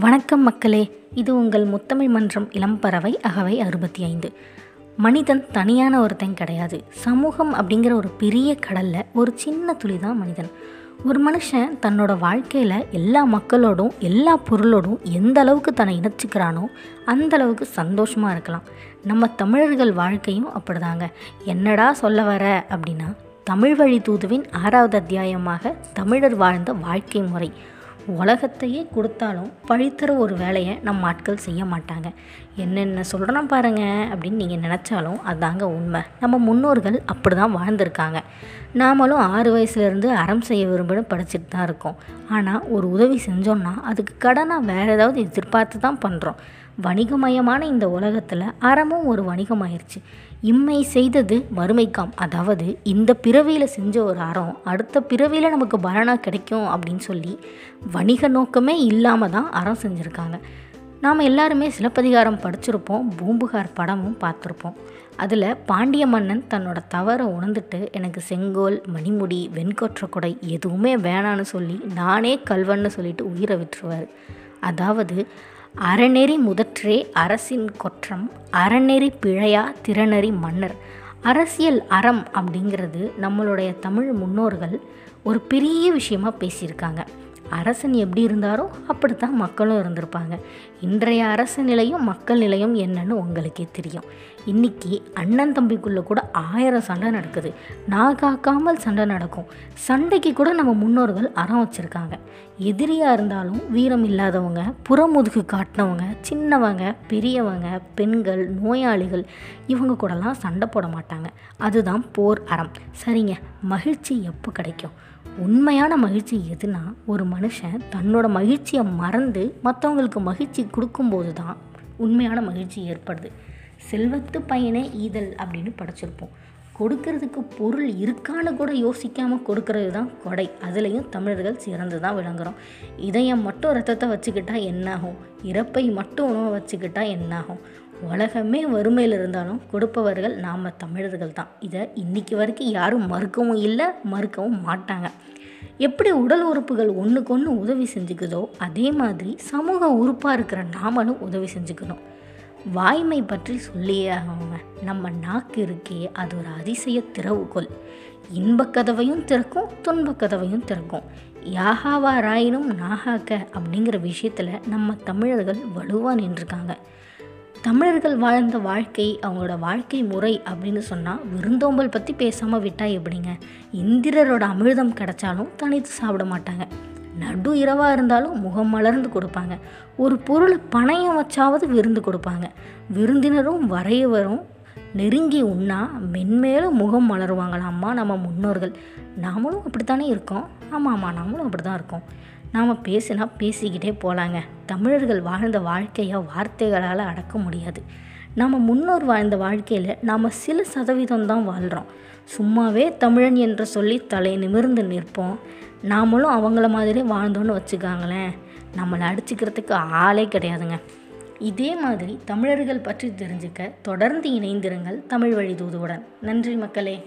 வணக்கம் மக்களே இது உங்கள் முத்தமிழ் மன்றம் இளம்பறவை அகவை அறுபத்தி ஐந்து. மனிதன் தனியான ஒருத்தன் கிடையாது. சமூகம் அப்படிங்கிற ஒரு பெரிய கடலில் ஒரு சின்ன துளி தான் மனிதன். ஒரு மனுஷன் தன்னோட வாழ்க்கையில் எல்லா மக்களோடும் எல்லா பொருளோடும் எந்த அளவுக்கு தன்னை இணைச்சிக்கிறானோ அந்த அளவுக்கு சந்தோஷமாக இருக்கலாம். நம்ம தமிழர்கள் வாழ்க்கையும் அப்படிதாங்க. என்னடா சொல்ல வர அப்படின்னா தமிழ் வழி தூதுவின் ஆறாவது அத்தியாயமாக தமிழர் வாழ்ந்த வாழ்க்கை முறை. உலகத்தையே கொடுத்தாலும் பழித்தர ஒரு வேலையை நம்ம ஆட்கள் செய்ய மாட்டாங்க. என்னென்ன சொல்கிறோம் பாருங்க அப்படின்னு நீங்கள் நினச்சாலும் அதாங்க உண்மை. நம்ம முன்னோர்கள் அப்படி தான் வாழ்ந்திருக்காங்க. நாமளும் ஆறு வயசுலேருந்து அறம் செய்ய விரும்பணும் படிச்சுட்டு தான் இருக்கோம். ஆனால் ஒரு உதவி செஞ்சோன்னா அதுக்கு கடனாக வேறு ஏதாவது எதிர்பார்த்து தான் பண்ணுறோம் வணிகமயமான இந்த உலகத்தில் அறமும் ஒரு வணிகமாயிருச்சு. இம்மை செய்தது மறுமைக்காம். அதாவது இந்த பிறவியில் செஞ்ச ஒரு அறம் அடுத்த பிறவியில் நமக்கு பலனாக கிடைக்கும் அப்படின்னு சொல்லி வணிக நோக்கமே இல்லாமல் தான் அறம் செஞ்சுருக்காங்க. நாம் எல்லாருமே சிலப்பதிகாரம் படிச்சிருப்போம் பூம்புகார் படமும் பார்த்துருப்போம். அதில் பாண்டிய மன்னன் தன்னோட தவறை உணர்ந்துட்டு எனக்கு செங்கோல் மணிமுடி வெண்கொற்ற கொடை எதுவுமே வேணான்னு சொல்லி நானே கல்வன்னு சொல்லிட்டு உயிரை விட்டுருவார். அதாவது அறநெறி முதற்றே அரசின் கொற்றம் அறநெறி பிழையா திறனறி மன்னர். அரசியல் அறம் அப்படிங்கிறது நம்மளுடைய தமிழ் முன்னோர்கள் ஒரு பெரிய விஷயமா பேசியிருக்காங்க. அரசன் எப்படி இருந்தாரோ அப்படித்தான் மக்களும் இருந்திருப்பாங்க. இன்றைய அரசு நிலையும் மக்கள் நிலையும் என்னன்னு உங்களுக்கே தெரியும். இன்றைக்கி அண்ணன் தம்பிக்குள்ளே கூட ஆயிரம் சண்டை நடக்குது. நான் காக்காமல் சண்டை நடக்கும். சண்டைக்கு கூட நம்ம முன்னோர்கள் அறம் வச்சுருக்காங்க. எதிரியாக இருந்தாலும் வீரம் இல்லாதவங்க புறமுதுகு காட்டினவங்க சின்னவங்க பெரியவங்க பெண்கள் நோயாளிகள் இவங்க கூடலாம் சண்டை போட மாட்டாங்க. அதுதான் போர் அறம். சரிங்க மகிழ்ச்சி எப்போ கிடைக்கும்? உண்மையான மகிழ்ச்சி எதுனா ஒரு மனுஷன் தன்னோட மகிழ்ச்சியை மறந்து மற்றவங்களுக்கு மகிழ்ச்சி கொடுக்கும்போது தான் உண்மையான மகிழ்ச்சி ஏற்படுது. செல்வத்து பையனே ஈதல் அப்படின்னு படிச்சிருப்போம். கொடுக்கறதுக்கு பொருள் இருக்கான்னு கூட யோசிக்காமல் கொடுக்கறது தான் கொடை. அதுலேயும் தமிழர்கள் சிறந்து தான் விளங்குறோம். இதயம் மட்டும் ரத்தத்தை வச்சுக்கிட்டா என்னாகும்? இறப்பை மட்டும் உணவை வச்சுக்கிட்டா என்னாகும்? உலகமே வறுமையில் இருந்தாலும் கொடுப்பவர்கள் நாம் தமிழர்கள் தான். இதை இன்றைக்கி வரைக்கும் யாரும் மறுக்கவும் இல்லை மறுக்கவும் மாட்டாங்க. எப்படி உடல் உறுப்புகள் ஒன்றுக்கு ஒன்று உதவி செஞ்சுக்குதோ அதே மாதிரி சமூக உறுப்பாக இருக்கிற நாமளும் உதவி செஞ்சுக்கணும். வாய்மை பற்றி சொல்லியே ஆகவங்க நம்ம நாக்கு இருக்கே அது ஒரு அதிசய திறவுகோல். இன்பக் கதவையும் திறக்கும் துன்பக் கதவையும் திறக்கும். யாகாவாராயினும் நாகாக்க அப்படிங்கிற விஷயத்தில் நம்ம தமிழர்கள் வலுவாக நின்றுருக்காங்க. தமிழர்கள் வாழ்ந்த வாழ்க்கை அவங்களோட வாழ்க்கை முறை அப்படின்னு சொன்னால் விருந்தோம்பல் பற்றி பேசாமல் விட்டால் எப்படிங்க? இந்திரரோட அமிர்தம் கிடைச்சாலும் தனித்து சாப்பிட மாட்டாங்க. நடு இரவாக இருந்தாலும் முகம் மலர்ந்து கொடுப்பாங்க. ஒரு பொருளை பணையம் வச்சாவது விருந்து கொடுப்பாங்க. விருந்தினரும் வரையவரும் நெருங்கி உண்ணா மென்மேலும் முகம் மலருவாங்களாம்மா நம்ம முன்னோர்கள். நாமளும் அப்படித்தானே இருக்கோம்? ஆமாம் ஆமாம் நாமளும் அப்படி தான் இருக்கோம். நாம் பேசினா பேசிக்கிட்டே போகலாங்க தமிழர்கள் வாழ்ந்த வாழ்க்கையை வார்த்தைகளால் அடக்க முடியாது. நம்ம முன்னோர் வாழ்ந்த வாழ்க்கையில் நாம் சில சதவீதம் தான் வாழ்கிறோம் சும்மாவே தமிழன் என்று சொல்லி தலை நிமிர்ந்து நிற்போம். நாமளும் அவங்கள மாதிரி வாழ்ந்தோன்னு வச்சுக்காங்களேன். நம்மளை அடிச்சுக்கிறதுக்கு ஆளே கிடையாதுங்க. இதே மாதிரி தமிழர்கள் பற்றி தெரிஞ்சுக்க தொடர்ந்து இணைந்திருங்கள் தமிழ் வழி தூதுவுடன். நன்றி மக்களே.